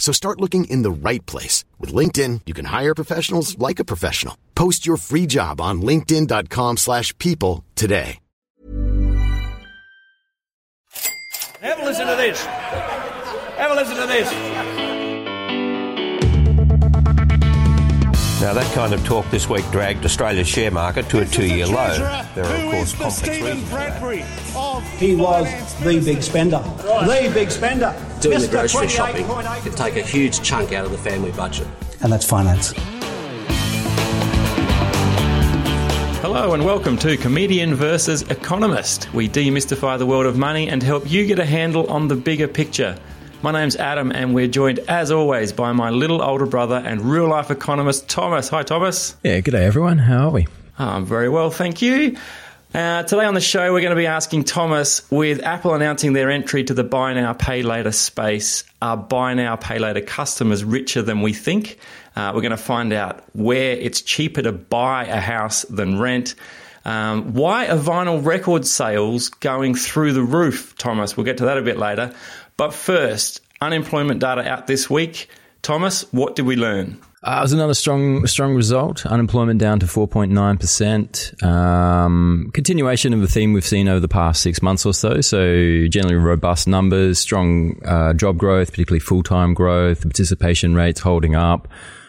So start looking in the right place. With LinkedIn, you can hire professionals like a professional. Post your free job on linkedin.com slash people today. Have a listen to this. Have a listen to this. Now, that kind of talk this week dragged Australia's share market to a two year low. There are, of course, complex reasons for that. He was the big spender. The big spender. Doing the grocery shopping 28.8. could take a huge chunk out of the family budget. And that's finance. Hello and welcome to Comedian versus Economist. We demystify the world of money and help you get a handle on the bigger picture. My name's Adam, and we're joined, as always, by my little older brother and real life economist, Thomas. Hi, Thomas. Yeah, good day, everyone. How are we? Oh, I'm very well, thank you. Uh, today on the show, we're going to be asking Thomas with Apple announcing their entry to the buy now, pay later space. Are buy now, pay later customers richer than we think? Uh, we're going to find out where it's cheaper to buy a house than rent. Um, why are vinyl record sales going through the roof, Thomas? We'll get to that a bit later. But first, unemployment data out this week. Thomas, what did we learn? Uh, it was another strong, strong result. Unemployment down to 4.9%. Um, continuation of a theme we've seen over the past six months or so. So generally robust numbers, strong uh, job growth, particularly full-time growth, participation rates holding up.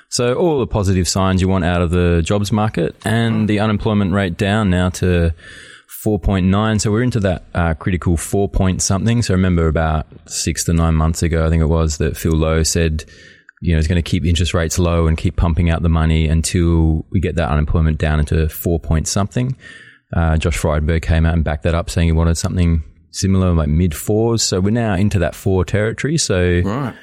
So all the positive signs you want out of the jobs market and the unemployment rate down now to 4.9. So we're into that uh, critical four point something. So I remember about six to nine months ago, I think it was, that Phil Lowe said, you know, he's going to keep interest rates low and keep pumping out the money until we get that unemployment down into four point something. Uh, Josh Frydenberg came out and backed that up, saying he wanted something similar, like mid fours. So we're now into that four territory. So Right.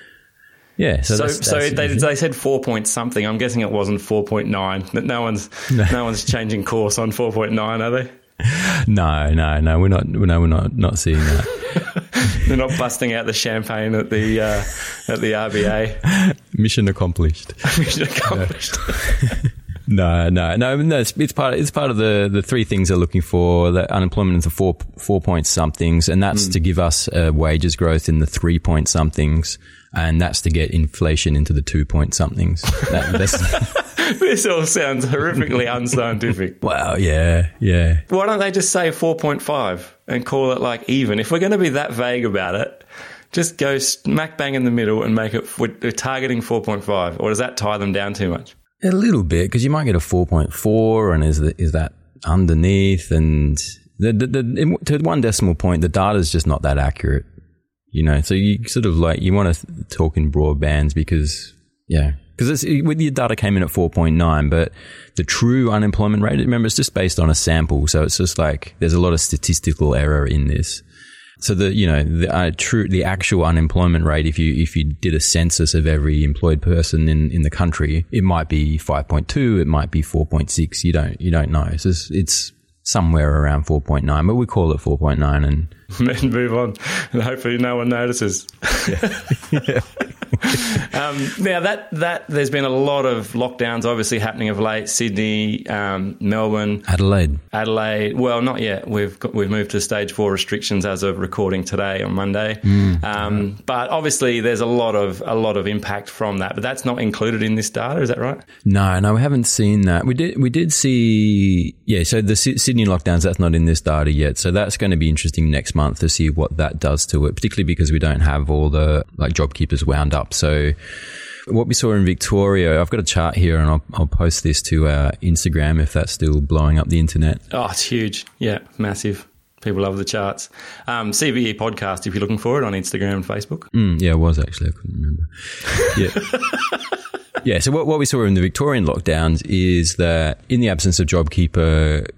yeah, so So, that's, so that's they, they said four point something. I'm guessing it wasn't four point nine. But no one's no. one's changing course on four point nine, are they? no, no, no, we're not, no, we're not, not seeing that. They're not busting out the champagne at the uh, at the RBA. Mission accomplished. Mission accomplished. No, no, no, no. It's, it's part. Of, it's part of the the three things they're looking for. The unemployment into four four point somethings, and that's to give us uh, wages growth in the three point somethings, and that's to get inflation into the two point somethings. That, that's, this all sounds horrifically unscientific. wow, yeah, yeah. Why don't they just say four point five and call it like even? If we're going to be that vague about it, just go smack bang in the middle and make it. We're we're targeting four point five, or does that tie them down too much? A little bit because you might get a four point four, and is the, is that underneath? And the, the, the to one decimal point, the data is just not that accurate. You know, so you sort of like you want to talk in broad bands because yeah, because your data came in at four point nine, but the true unemployment rate, remember, it's just based on a sample, so it's just like there's a lot of statistical error in this. So the you know the uh, true the actual unemployment rate if you if you did a census of every employed person in, in the country it might be five point two it might be four point six you don't you don't know so it's it's somewhere around four point nine but we call it four point nine and and move on, and hopefully no one notices. um, now that that there's been a lot of lockdowns, obviously happening of late. Sydney, um, Melbourne, Adelaide Adelaide. Well, not yet. We've got, we've moved to stage four restrictions as of recording today on Monday. Mm. Um, but obviously, there's a lot of a lot of impact from that. But that's not included in this data. Is that right? No, no, we haven't seen that. We did, we did see, yeah. So the Sy- Sydney lockdowns, that's not in this data yet. So that's going to be interesting next month to see what that does to it, particularly because we don't have all the like job keepers wound up. So what we saw in Victoria, I've got a chart here, and I'll, I'll post this to our Instagram if that's still blowing up the internet. Oh, it's huge. Yeah, massive. People love the charts. Um, CVE podcast, if you're looking for it on Instagram and Facebook. Mm, yeah, it was actually. I couldn't remember. Yeah. yeah. So what, what we saw in the Victorian lockdowns is that in the absence of JobKeeper,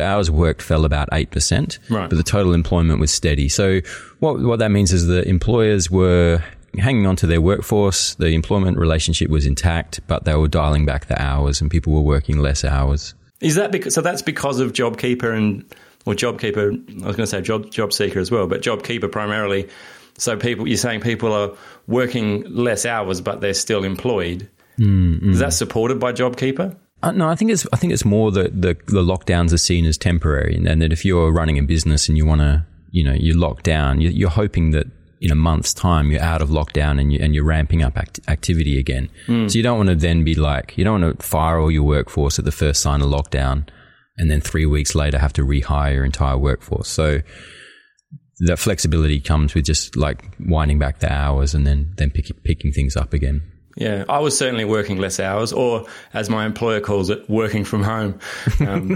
the hours worked fell about 8%, Right. but the total employment was steady. So what, what that means is that employers were hanging on to their workforce. The employment relationship was intact, but they were dialing back the hours, and people were working less hours. Is that because, so? That's because of JobKeeper and or JobKeeper. I was going to say Job JobSeeker as well, but JobKeeper primarily. So people, you're saying people are working less hours, but they're still employed. Mm-hmm. Is that supported by JobKeeper? Uh, no, I think it's I think it's more that the the lockdowns are seen as temporary, and, and that if you're running a business and you want to, you know, you lock down, you, you're hoping that in a month's time you're out of lockdown and you and you're ramping up act- activity again. Mm. So you don't want to then be like you don't want to fire all your workforce at the first sign of lockdown, and then three weeks later have to rehire your entire workforce. So that flexibility comes with just like winding back the hours and then then pick, picking things up again. Yeah, I was certainly working less hours, or as my employer calls it, working from home. Um,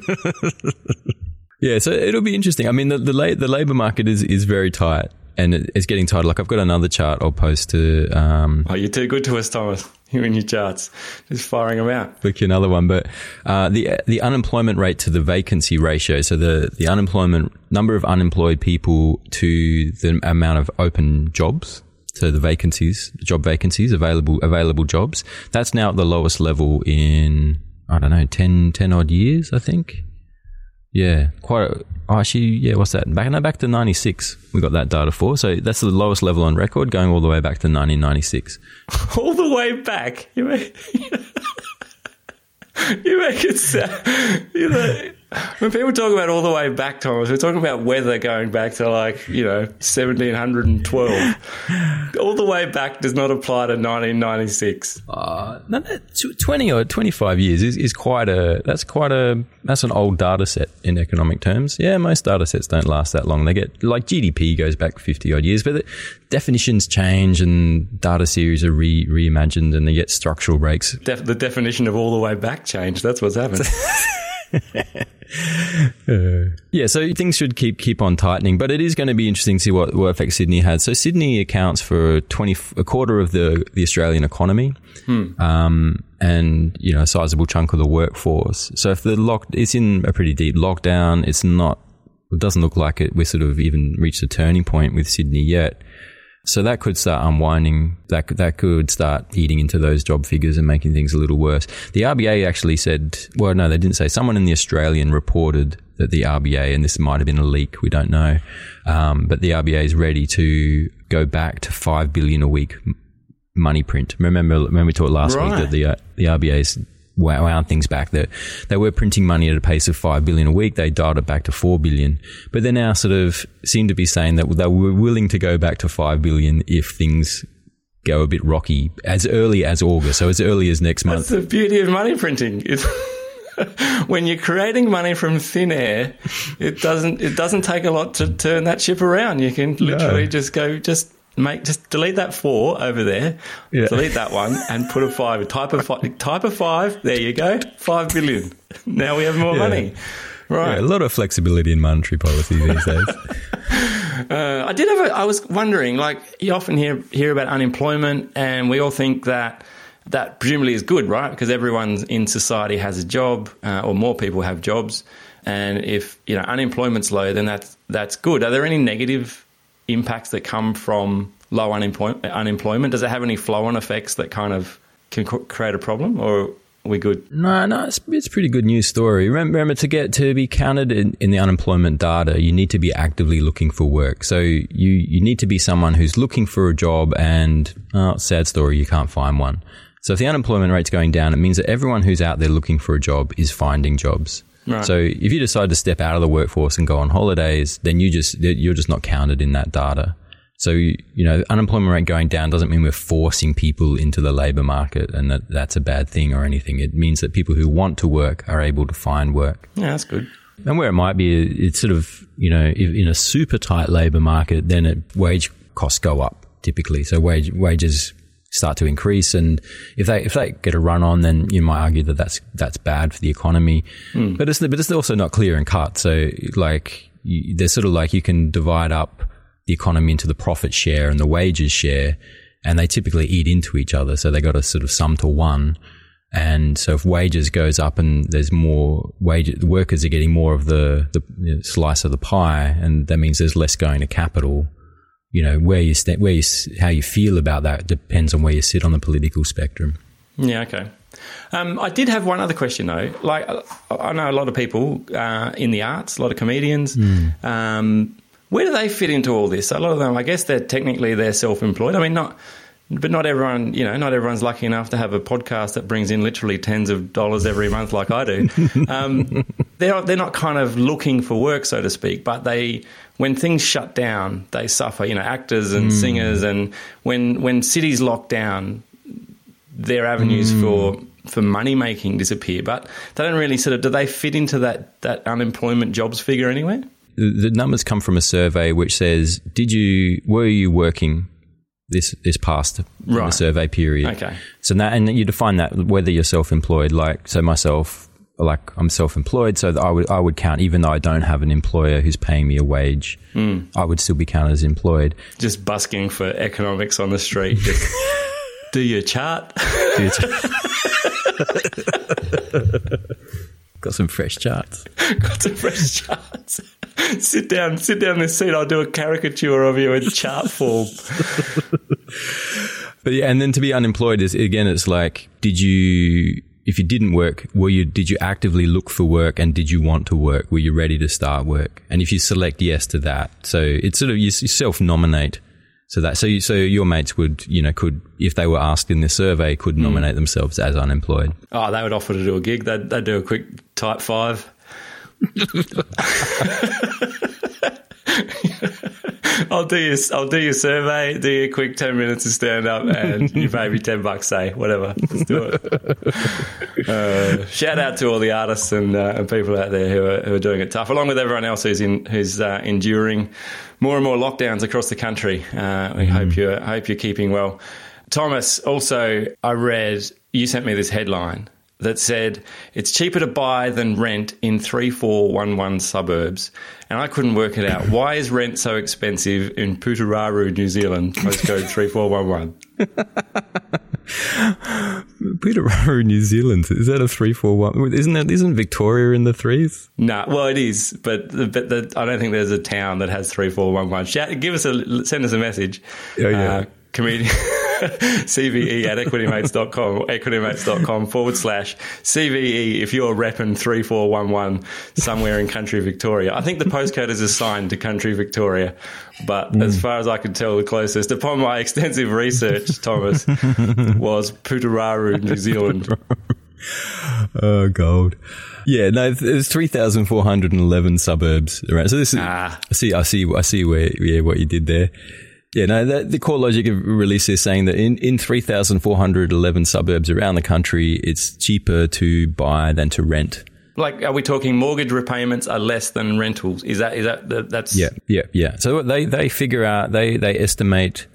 yeah, so it'll be interesting. I mean, the the, la- the labor market is is very tight, and it's getting tighter. Like I've got another chart I'll post to. Um, oh, you're too good to us, Thomas. You and your charts, just firing them out. Look, another one, but uh, the the unemployment rate to the vacancy ratio. So the the unemployment number of unemployed people to the amount of open jobs to the vacancies, the job vacancies, available available jobs. That's now at the lowest level in I don't know 10, 10 odd years, I think. Yeah, quite. Oh, actually, yeah. What's that? Back no, back to ninety six. We got that data for. So that's the lowest level on record, going all the way back to nineteen ninety six. all the way back. You make you make it sound. You know, when people talk about all the way back, Thomas, we're talking about weather going back to like, you know, 1712. all the way back does not apply to 1996. Uh, no, 20 or 25 years is, is quite a, that's quite a, that's an old data set in economic terms. Yeah, most data sets don't last that long. They get, like GDP goes back 50 odd years, but the definitions change and data series are re, reimagined and they get structural breaks. Def- the definition of all the way back changed. That's what's happened. uh, yeah, so things should keep keep on tightening, but it is going to be interesting to see what, what effect Sydney has. So Sydney accounts for twenty a quarter of the the Australian economy, hmm. um, and you know a sizable chunk of the workforce. So if the lock, it's in a pretty deep lockdown. It's not. It doesn't look like it. We're sort of even reached a turning point with Sydney yet. So that could start unwinding. That that could start eating into those job figures and making things a little worse. The RBA actually said, well, no, they didn't say. Someone in the Australian reported that the RBA, and this might have been a leak, we don't know, um, but the RBA is ready to go back to five billion a week money print. Remember, when we talked last right. week that the uh, the RBA's wound things back. That they were printing money at a pace of five billion a week. They dialed it back to four billion, but they now sort of seem to be saying that they were willing to go back to five billion if things go a bit rocky as early as August. So as early as next month. That's the beauty of money printing. when you're creating money from thin air, it doesn't it doesn't take a lot to turn that ship around. You can literally no. just go just make just delete that four over there, yeah. delete that one, and put a five. Type of five, type of five. There you go, five billion. Now we have more yeah. money. Right, yeah, a lot of flexibility in monetary policy these days. uh, I did have. A, I was wondering, like you often hear hear about unemployment, and we all think that that presumably is good, right? Because everyone in society has a job, uh, or more people have jobs. And if you know unemployment's low, then that's that's good. Are there any negative impacts that come from low unemployment? Unemployment does it have any flow-on effects that kind of can create a problem, or we good? No, no, it's, it's pretty good news story. Remember, remember to get to be counted in, in, the unemployment data, you need to be actively looking for work. So you you need to be someone who's looking for a job, and oh, sad story, you can't find one. So if the unemployment rate's going down, it means that everyone who's out there looking for a job is finding jobs. Right. So if you decide to step out of the workforce and go on holidays, then you just you're just not counted in that data. So you know, unemployment rate going down doesn't mean we're forcing people into the labor market, and that that's a bad thing or anything. It means that people who want to work are able to find work. Yeah, that's good. And where it might be, it's sort of you know, in a super tight labor market, then it, wage costs go up typically. So wage wages start to increase. And if they if they get a run on, then you might argue that that's that's bad for the economy. Mm. But it's but it's also not clear and cut. So like you, there's sort of like you can divide up the economy into the profit share and the wages share, and they typically eat into each other. So they got to sort of sum to one. And so if wages goes up and there's more wage, the workers are getting more of the, the slice of the pie, and that means there's less going to capital you know where you sta- where you how you feel about that depends on where you sit on the political spectrum. Yeah, okay. Um, I did have one other question though. Like, I- I know a lot of people uh, in the arts, a lot of comedians. Um, where do they fit into all this? A lot of them, I guess, they're technically they're self-employed. I mean, not, but not everyone. You know, not everyone's lucky enough to have a podcast that brings in literally tens of dollars every month, like I do. Um, they're they're not kind of looking for work, so to speak, but they. When things shut down, they suffer. You know, actors and singers, and when when cities lock down, their avenues for for money making disappear. But they don't really sort of do they fit into that that unemployment jobs figure anywhere? The, the numbers come from a survey which says, "Did you were you working this this past in the survey period?" Okay. So that and you define that whether you're self-employed, like so myself, like I'm self-employed, so I would I would count even though I don't have an employer who's paying me a wage, hmm. I would still be counted as employed. Just busking for economics on the street. Just do your chart. Got some fresh charts. Got some fresh charts. sit down, sit down in this seat. I'll do a caricature of you in chart form. But yeah, and then to be unemployed is again, it's like, did you, if you didn't work, were you, did you actively look for work and did you want to work? Were you ready to start work? And if you select yes to that, so it's sort of, you self nominate. So that, so you, so your mates would, you know, could, if they were asked in this survey, could hmm. nominate themselves as unemployed. Oh, they would offer to do a gig. They'd, they'd do a quick type five. I'll do your I'll do your survey, do your quick ten minutes of stand up, and you pay me ten bucks. Say whatever, let's do it. Uh, shout out to all the artists and, uh, and people out there who are, who are doing it tough, along with everyone else who's in who's uh, enduring more and more lockdowns across the country. Uh, we hope you hope you're keeping well. Thomas, also, I read you sent me this headline that said it's cheaper to buy than rent in 3411 suburbs. And I couldn't work it out. Why is rent so expensive in Putaruru, New Zealand, postcode 3411? Peterborough, New Zealand. Is that a three, four, one? Isn't that, isn't Victoria in the threes? Nah, well, it is, but, but the, I don't think there's a town that has 3411. Shout, give us a, send us a message. Oh, yeah. Uh, comedian. CVE at equitymates.com, equitymates.com forward slash CVE if you're repping 3411 somewhere in country Victoria. I think the postcode is assigned to country Victoria, but as far as I could tell, the closest, upon my extensive research, Thomas, was Putaruru, New Zealand. Oh, gold. Yeah, no, there's 3,411 suburbs around. So this is, Ah. I see, I see, I see where, yeah, what you did there. Yeah, no, the, the CoreLogic of release is saying that in, in 3,411 suburbs around the country, it's cheaper to buy than to rent. Like, are we talking mortgage repayments are less than rentals? Is that, is that, the, that's, Yeah, yeah, yeah. So they, they figure out, they, they estimate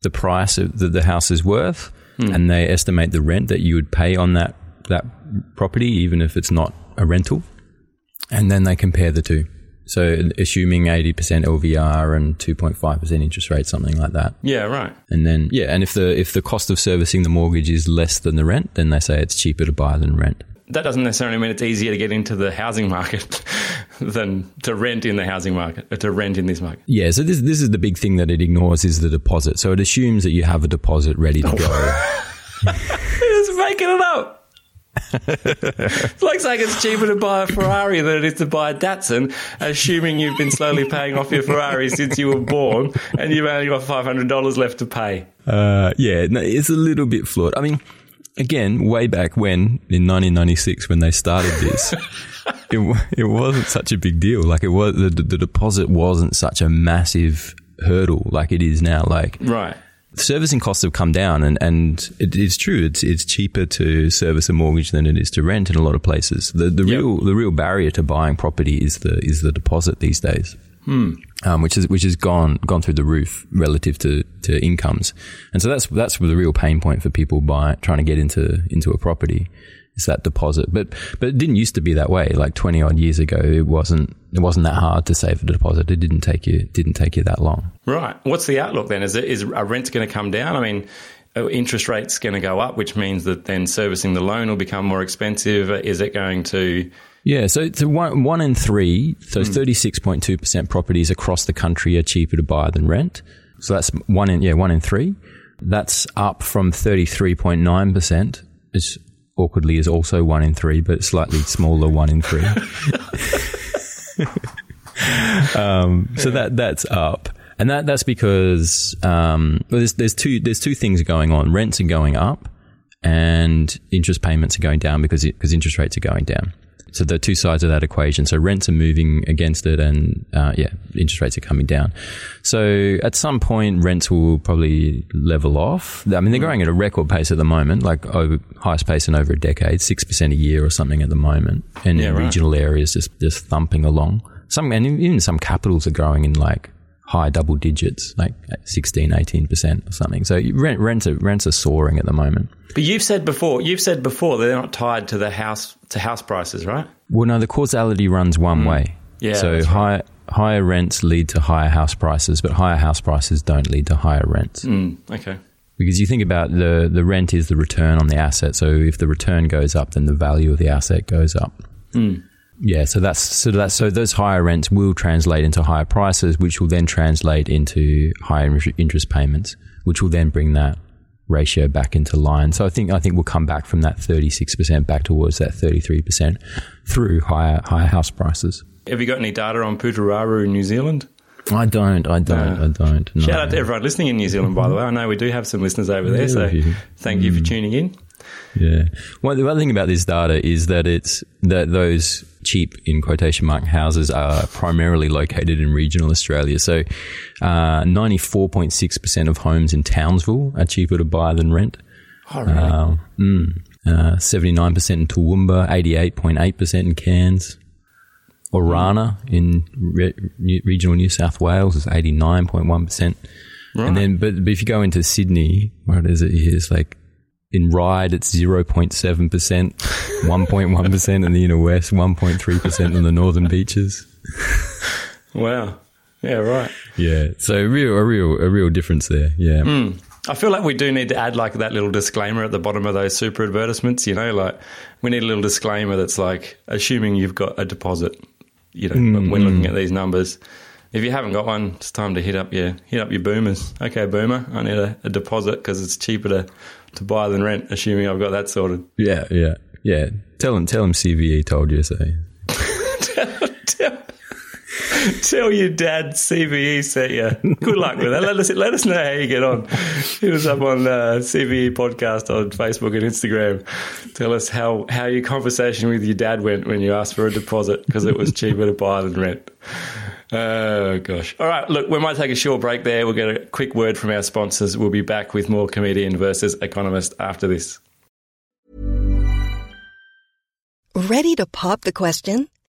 the price that the house is worth hmm. and they estimate the rent that you would pay on that, that property, even if it's not a rental. And then they compare the two. So assuming 80% LVR and 2.5% interest rate, something like that. yeah, right. And then, yeah, and if the, if the cost of servicing the mortgage is less than the rent, then they say it's cheaper to buy than rent. that doesn't necessarily mean it's easier to get into the housing market than to rent in the housing market, or to rent in this market. Yeah, so this this is the big thing that it ignores is the deposit. So it assumes that you have a deposit ready to oh. go. It's making it up. It's like saying it's cheaper to buy a Ferrari than it is to buy a Datsun, assuming you've been slowly paying off your Ferrari since you were born and you've only got $500 left to pay. Uh, yeah, no, it's a little bit flawed. I mean, again, way back when in 1996 when they started this, it it wasn't such a big deal. Like it was the, the deposit wasn't such a massive hurdle like it is now. Like Right. Servicing costs have come down and, and it is true it's it's cheaper to service a mortgage than it is to rent in a lot of places. The the Yep. real the real barrier to buying property is the is the deposit these days. Um, which is which has gone gone through the roof relative to, to incomes, and so that's that's the real pain point for people by trying to get into into a property is that deposit. But but it didn't used to be that way. Like twenty odd years ago, it wasn't it wasn't that hard to save a deposit. It didn't take you didn't take you that long. Right. What's the outlook then? Is it is are rents going to come down? I mean, interest rates going to go up, which means that then servicing the loan will become more expensive. Is it going to? Yeah, so it's a one, one in three, so hmm. 36.2% properties across the country are cheaper to buy than rent. So that's one in yeah one in three. That's up from thirty three point nine percent. It's awkwardly is also one in three, but slightly smaller one in three. um, so that that's up, and that that's because um, well, there's there's two there's two things going on. Rents are going up, and interest payments are going down because because interest rates are going down. So the two sides of that equation. So rents are moving against it, and uh, yeah, interest rates are coming down. So at some point, rents will probably level off. I mean, they're growing at a record pace at the moment, like over, highest pace in over a decade, six percent a year or something at the moment, and Yeah, in right. regional areas just just thumping along. Some and even some capitals are growing in like high double digits, like 16, 18 percent or something. So rent, rents are rents are soaring at the moment. But you've said before, you've said before they're not tied to the house to house prices, right? Well, no, the causality runs one way. Mm. Yeah, So high, higher rents lead to higher house prices, but higher house prices don't lead to higher rents. Mm, okay. Because you think about the the rent is the return on the asset. So if the return goes up, then the value of the asset goes up. Mm. Yeah, so that's so that's so those higher rents will translate into higher prices, which will then translate into higher interest payments, which will then bring that ratio back into line. So I think I think we'll come back from that thirty six percent back towards that thirty three percent through higher higher house prices. Have you got any data on Putaruru in New Zealand? I don't, I don't, No. I don't. No. Shout out to everyone listening in New Zealand, by the way. I know we do have some listeners over there, so thank you for mm. tuning in. Yeah. Well, the other thing about this data is that it's that those cheap in quotation mark houses are primarily located in regional Australia. So, uh, ninety four point six percent of homes in Townsville are cheaper to buy than rent. Oh, really? Um, mm, Seventy nine percent in Toowoomba, eighty eight point eight percent in Cairns. Orana in re- regional New South Wales is eighty nine point one percent. And then, but, but if you go into Sydney, what is it here? It's like in Ryde, it's 0.7%, 1.1% in the inner west, 1.3% in the northern beaches. wow. Yeah, right. Yeah. So real, a real, a real difference there. Yeah. Hmm. I feel like we do need to add like that little disclaimer at the bottom of those super advertisements. You know, like we need a little disclaimer that's like assuming you've got a deposit. You know, when looking hmm. at these numbers, if you haven't got one, it's time to hit up your hit up your boomers. Okay, boomer, I need a, a deposit because it's cheaper to to buy than rent. Assuming I've got that sorted. Yeah. Yeah. Yeah. Tell him, tell him CVE told you so. Tell, your dad CVE sent you. Good luck with that. Let us let us know how you get on. Hit us up on uh, CVE podcast on Facebook and Instagram. Tell us how how your conversation with your dad went when you asked for a deposit because it was cheaper to buy than rent. Oh gosh! All right, look, we might take a short break there. We'll get a quick word from our sponsors. We'll be back with more comedian versus economist after this. Ready to pop the question?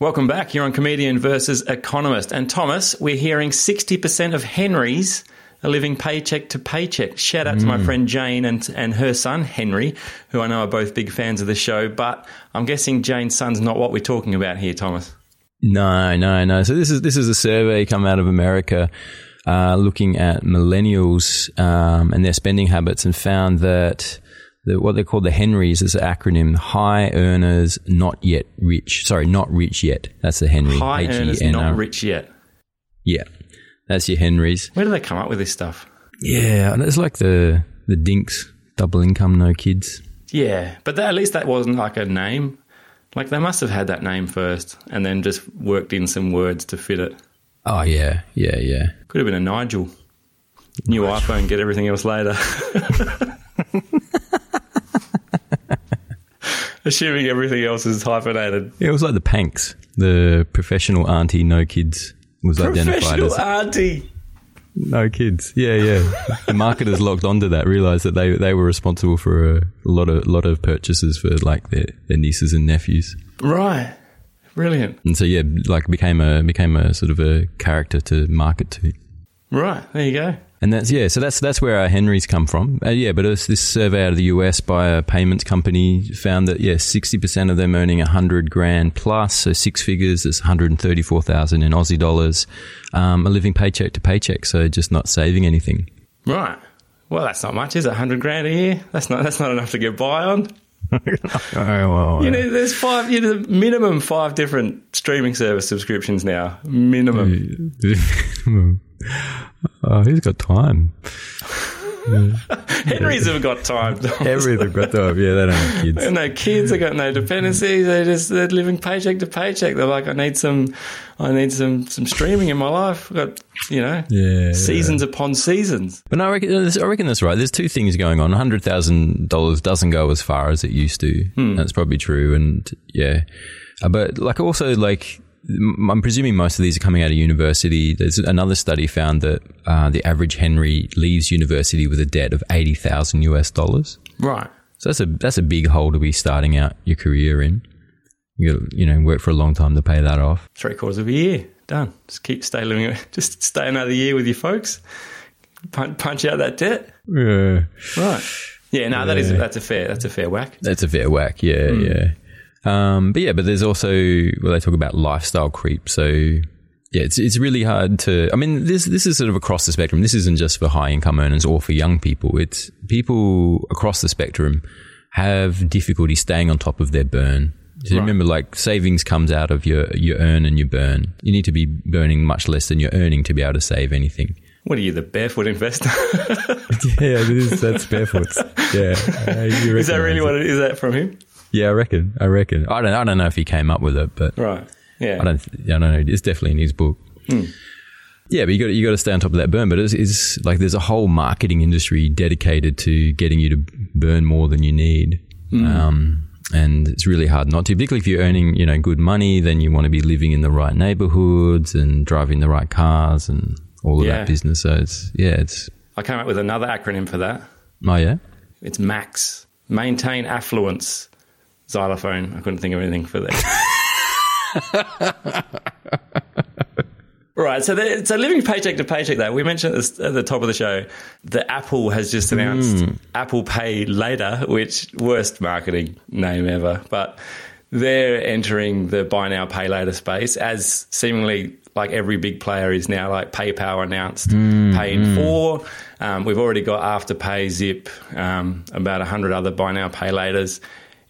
Welcome back. You're on Comedian versus Economist. And Thomas, we're hearing 60% of Henrys are living paycheck to paycheck. Shout out to my friend Jane and, and her son, Henry, who I know are both big fans of the show. But I'm guessing Jane's son's not what we're talking about here, Thomas. No, no, no. So this is this is a survey come out of America, uh, looking at millennials um, and their spending habits, and found that the, what they call the Henrys is an acronym: High Earners Not Yet Rich. Sorry, not rich yet. That's the Henry. High earners not rich yet. Yeah, that's your Henrys. Where do they come up with this stuff? Yeah, and it's like the the dinks, double income, no kids. Yeah, but that, at least that wasn't like a name. Like they must have had that name first and then just worked in some words to fit it. Oh yeah, yeah, yeah. Could have been a Nigel. New iPhone, get everything else later. Assuming everything else is hyphenated. Yeah, it was like the Panks, the professional auntie, no kids was identified Professional as auntie. no kids. Yeah, yeah. the marketers locked onto that, realized that they they were responsible for a lot of lot of purchases for like their, their nieces and nephews, Right. Brilliant. and so yeah, like became a became a sort of a character to market to. Right. There you go. And that's yeah, so that's that's where our Henrys come from. Uh, yeah, but this survey out of the US by a payments company found that yeah, sixty percent of them earning a hundred grand plus, so six figures. That's one hundred and thirty four thousand in Aussie dollars, um, are living paycheck to paycheck, so just not saving anything. Right. Well, that's not much, is it? Hundred grand a year. That's not. That's not enough to get by on. Oh well, You know, there's five. You know, minimum five different streaming service subscriptions now. Minimum. oh, who's got time? Henrys have got time. Everything got time. Yeah, they don't have kids. They got no kids. They got no dependencies. They just they're living paycheck to paycheck. They're like, I need some, I need some some streaming in my life. I've got you know, Yeah, seasons upon seasons. But no, I reckon, I reckon that's right. There's two things going on. hundred thousand dollars doesn't go as far as it used to. That's probably true. And yeah, uh, but like also like m- I'm presuming most of these are coming out of university. There's another study found that uh, the average Henry leaves university with a debt of eighty thousand US dollars. Right. So that's a that's a big hole to be starting out your career in. You you know work for a long time to pay that off. Three quarters of a year done. Just keep stay living. Just stay another year with your folks. Punch, punch out that debt. Yeah. Right. Yeah. No, that is that's a fair that's a fair whack. That's a fair whack, yeah, yeah. Um, but yeah, but there's also well, they talk about lifestyle creep. So yeah, it's it's really hard to. I mean, this this is sort of across the spectrum. This isn't just for high income earners or for young people. It's people across the spectrum have difficulty staying on top of their burn. So Right. remember, like savings comes out of your your earn and your burn. You need to be burning much less than you're earning to be able to save anything. What are you, the barefoot investor? yeah, that's barefoot. Yeah, is that really what it is? That from him? Yeah, I reckon. I reckon. I don't. I don't know if he came up with it, but Right. Yeah. I don't. I don't know. It's definitely in his book. Yeah, but you got you got to stay on top of that burn. But it's, it's like there's a whole marketing industry dedicated to getting you to burn more than you need. Um, and it's really hard not to. Particularly if you're earning, you know, good money, then you want to be living in the right neighborhoods and driving the right cars and all of Yeah. that business. So it's yeah, it's I came up with another acronym for that. oh yeah. It's MAX. Maintain affluence. Xylophone. I couldn't think of anything for that. right. So, the, so living paycheck to paycheck. Though we mentioned at the, at the top of the show that Apple has just announced Apple Pay Later, which worst marketing name ever, but they're entering the buy now pay later space as seemingly like every big player is now like PayPal announced pay in four. Um, we've already got Afterpay, Zip, um, about a hundred other buy now pay laters.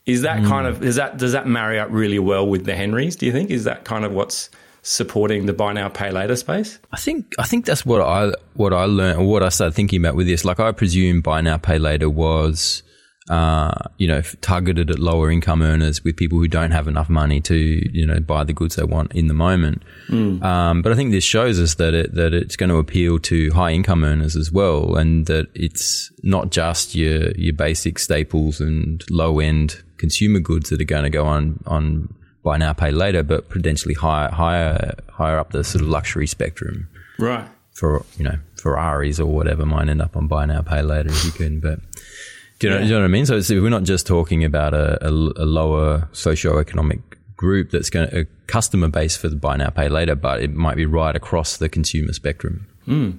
Is that kind hmm. of is that does that marry up really well with the Henrys? Do you think is that kind of what's supporting the buy now pay later space? I think I think that's what I what I learned or what I started thinking about with this. Like I presume buy now pay later was uh, you know targeted at lower income earners with people who don't have enough money to you know buy the goods they want in the moment. Um, but I think this shows us that it that it's going to appeal to high income earners as well, and that it's not just your your basic staples and low end consumer goods that are going to go on on buy now pay later, but potentially higher higher higher up the sort of luxury spectrum Right. for you know Ferraris or whatever might end up on buy now pay later if you can. But do you know, do you know what I mean? So we're not just talking about a, a, a lower socioeconomic group that's going to a customer base for the buy now pay later, but it might be right across the consumer spectrum. Hmm.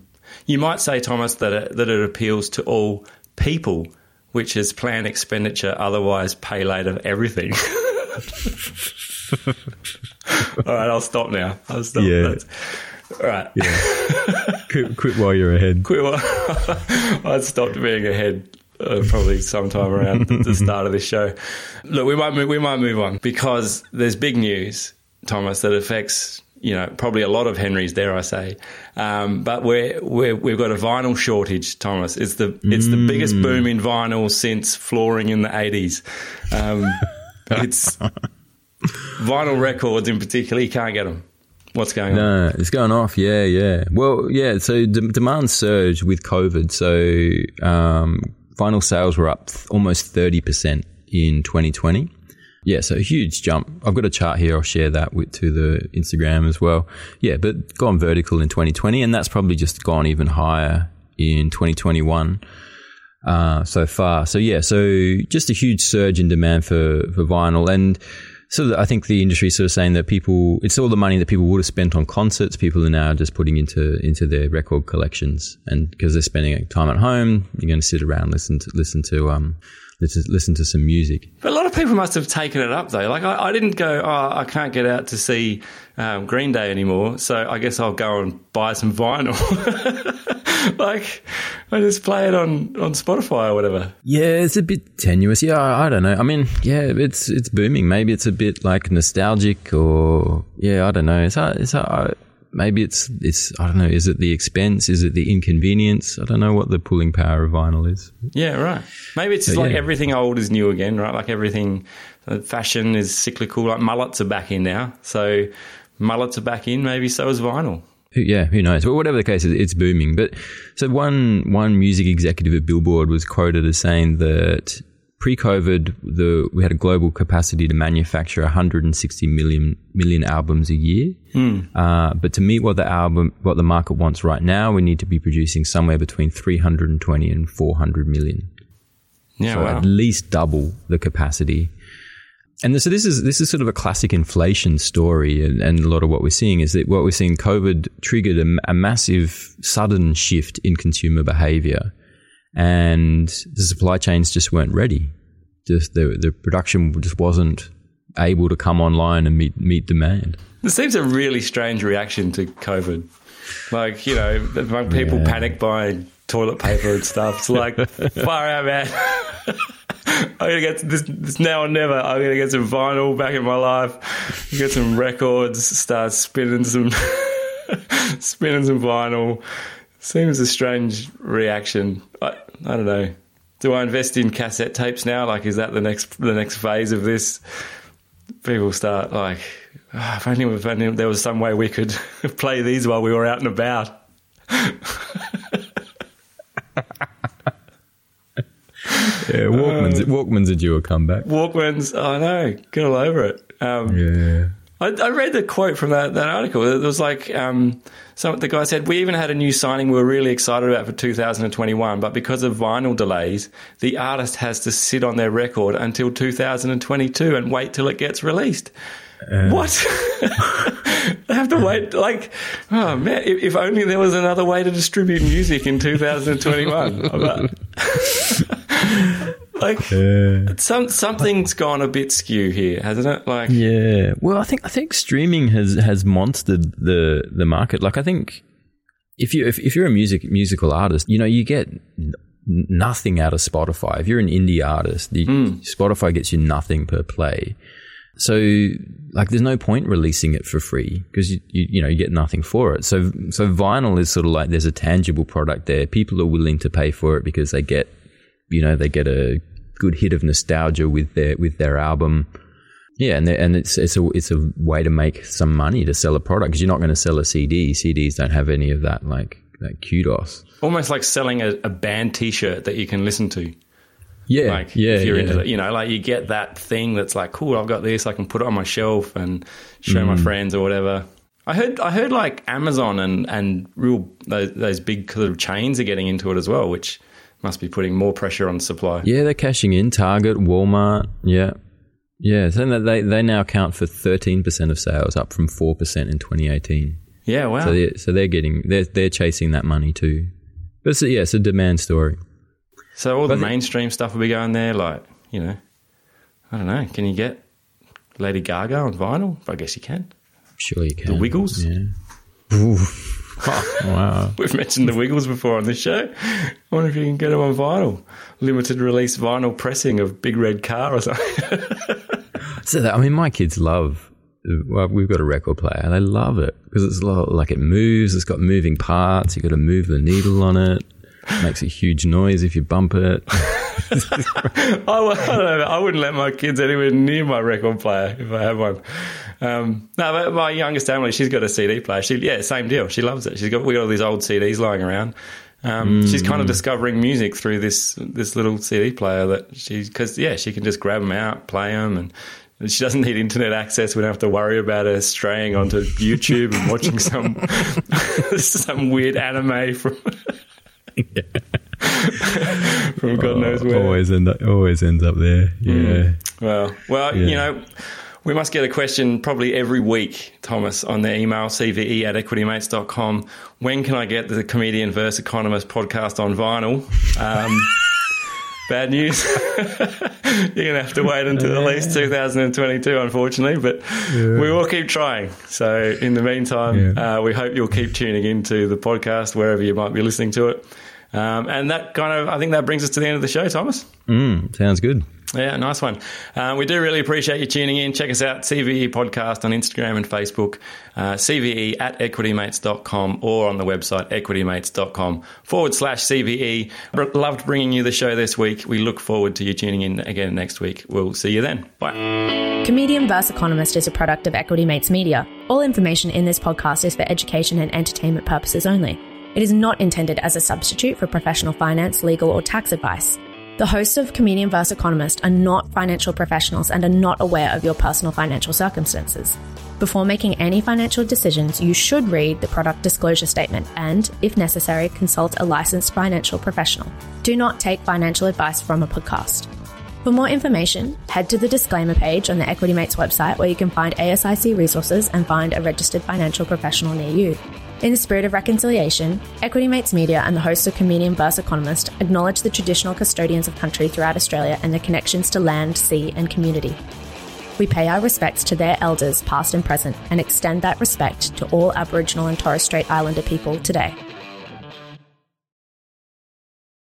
You might say, Thomas, that it, that it appeals to all people, which is plan expenditure, otherwise pay later everything. all right, I'll stop now. I'll stop. Yeah. All right. quit, quit while you're ahead. Quit. while- I'd stopped being ahead uh, probably sometime around the start of this show. Look, we might move, we might move on because there's big news, Thomas, that affects you know probably a lot of Henrys, dare I say. Um, but we're, we're we've got a vinyl shortage, Thomas. It's the it's the biggest boom in vinyl since flooring in the 80s. Um, it's vinyl records in particular. You can't get them. What's going on? No, it's going off. Yeah, yeah. Well, yeah. So d- demand surged with COVID. So um, vinyl sales were up th- almost thirty percent in 2020. Yeah, so a huge jump. I've got a chart here. I'll share that with to the Instagram as well. Yeah, but gone vertical in 2020, and that's probably just gone even higher in 2021 uh, so far. So yeah, so just a huge surge in demand for for vinyl, and so I think the industry is sort of saying that people, it's all the money that people would have spent on concerts. People are now just putting into into their record collections, and because they're spending time at home, you're going to sit around listen to listen to um listen, listen to some music. But a lot of people must have taken it up though. Like I, I didn't go, oh, I can't get out to see um, Green Day anymore, so I guess I'll go and buy some vinyl. like I just play it on, on Spotify or whatever. Yeah, it's a bit tenuous. Yeah, I, I don't know. I mean, yeah, it's it's booming. Maybe it's a bit like nostalgic, or yeah, I don't know. It's hard, it's hard, maybe it's it's I don't know. Is it the expense? Is it the inconvenience? I don't know what the pulling power of vinyl is. Yeah, right. Maybe it's just But like yeah. everything old is new again, right? Like everything, uh, fashion is cyclical. Like mullets are back in now, so mullets are back in. Maybe so is vinyl. Yeah, who knows? Well, whatever the case is, it's booming. But so one one music executive at Billboard was quoted as saying that pre-COVID, the we had a global capacity to manufacture 160 million million albums a year. Uh, but to meet what the album what the market wants right now, we need to be producing somewhere between 320 and 400 million. Yeah, so wow. at least double the capacity. And so this is this is sort of a classic inflation story, and, and a lot of what we're seeing is that what we're seeing, COVID triggered a, a massive sudden shift in consumer behavior, and the supply chains just weren't ready. Just the the production just wasn't able to come online and meet meet demand. It seems a really strange reaction to COVID. Like, you know, among people panic buying toilet paper and stuff. It's like, far out, man. I'm gonna get this, this now or never. I'm gonna get some vinyl back in my life. Get some records. Start spinning some, spinning some vinyl. Seems a strange reaction. I, I don't know. Do I invest in cassette tapes now? Like, is that the next the next phase of this? People start like, "Ah, if only, if only there was some way we could play these while we were out and about. Yeah, Walkman's Walkman's a due a comeback. Walkmans, I know, get all over it. Um, Yeah. I, I read the quote from that, that article. It was like, um, some, the guy said, We even had a new signing we were really excited about for 2021, but because of vinyl delays, the artist has to sit on their record until 2022 and wait till it gets released. what? they have to wait. Like, oh man, if, if only there was another way to distribute music in 2021. Like, some, something's gone a bit skew here, hasn't it? Like, Yeah. Well, I think I think streaming has has monstered the the market. Like I think if you if, if you're a music musical artist, you know, you get nothing out of Spotify. If you're an indie artist, you, hmm. Spotify gets you nothing per play. So like there's no point releasing it for free because you, you you know you get nothing for it. So so vinyl is sort of like there's a tangible product there. People are willing to pay for it because they get you know they get a good hit of nostalgia with their with their album. Yeah, and and it's it's a it's a way to make some money to sell a product because you're not going to sell a CD. CDs don't have any of that like that kudos. almost like selling a, a band T-shirt that you can listen to. Yeah, Like yeah, if you're yeah. into it, you know, like you get that thing that's like, cool, I've got this, I can put it on my shelf and show Mm. my friends or whatever. I heard, I heard like Amazon and and real those, those big sort of chains are getting into it as well, which must be putting more pressure on supply. Yeah, they're cashing in. Target, Walmart. Yeah, yeah. So they they now account for thirteen percent of sales, up from four percent in 2018. Yeah, wow. So they so they're getting they're they're chasing that money too. But it's a, yeah, it's a demand story. So all the But the- mainstream stuff will be going there, like you know, I don't know. Can you get Lady Gaga on vinyl? I guess you can. Sure, you can. The Wiggles. Yeah. Wow. We've mentioned the Wiggles before on this show. I wonder if you can get them on vinyl. Limited release vinyl pressing of Big Red Car or something. So that, I mean, my kids love. Well, we've got a record player. And they love it because it's a lot, like it moves. It's got moving parts. You've got to move the needle on it. Makes a huge noise if you bump it. I, I don't know. I wouldn't let my kids anywhere near my record player if I had one. Um, no, but my youngest Emily, she's got a CD player. She, yeah, same deal. She loves it. She's got we got all these old CDs lying around. Um, Mm. She's kind of discovering music through this this little CD player that she because yeah, she can just grab them out, play them, and she doesn't need internet access. We don't have to worry about her straying onto YouTube and watching some some weird anime from from God knows where. Always end up, always ends up there. Yeah. Well, well, Yeah. you know, we must get a question probably every week, Thomas, on the email cve at equitymates.com. When can I get the Comedian versus Economist podcast on vinyl? Um, bad news. You're going to have to wait until at least 2022, unfortunately, but we will keep trying. So, in the meantime, uh, we hope you'll keep tuning into the podcast wherever you might be listening to it. Um, and that kind of, I think that brings us to the end of the show, Thomas. Mm, sounds good. Yeah, nice one. Uh, we do really appreciate you tuning in. Check us out, CVE Podcast on Instagram and Facebook, uh, CVE at equitymates.com or on the website equitymates.com forward slash CVE. R- Loved bringing you the show this week. We look forward to you tuning in again next week. We'll see you then. Bye. Comedian vs. Economist is a product of Equity Mates Media. All information in this podcast is for education and entertainment purposes only. It is not intended as a substitute for professional finance, legal, or tax advice. The hosts of Comedian vs. Economist are not financial professionals and are not aware of your personal financial circumstances. Before making any financial decisions, you should read the product disclosure statement and, if necessary, consult a licensed financial professional. Do not take financial advice from a podcast. For more information, head to the disclaimer page on the Equity Mates website where you can find ASIC resources and find a registered financial professional near you. In the spirit of reconciliation, Equity Mates Media and the hosts of Comedian vs. Economist acknowledge the traditional custodians of country throughout Australia and their connections to land, sea, and community. We pay our respects to their elders, past and present, and extend that respect to all Aboriginal and Torres Strait Islander people today.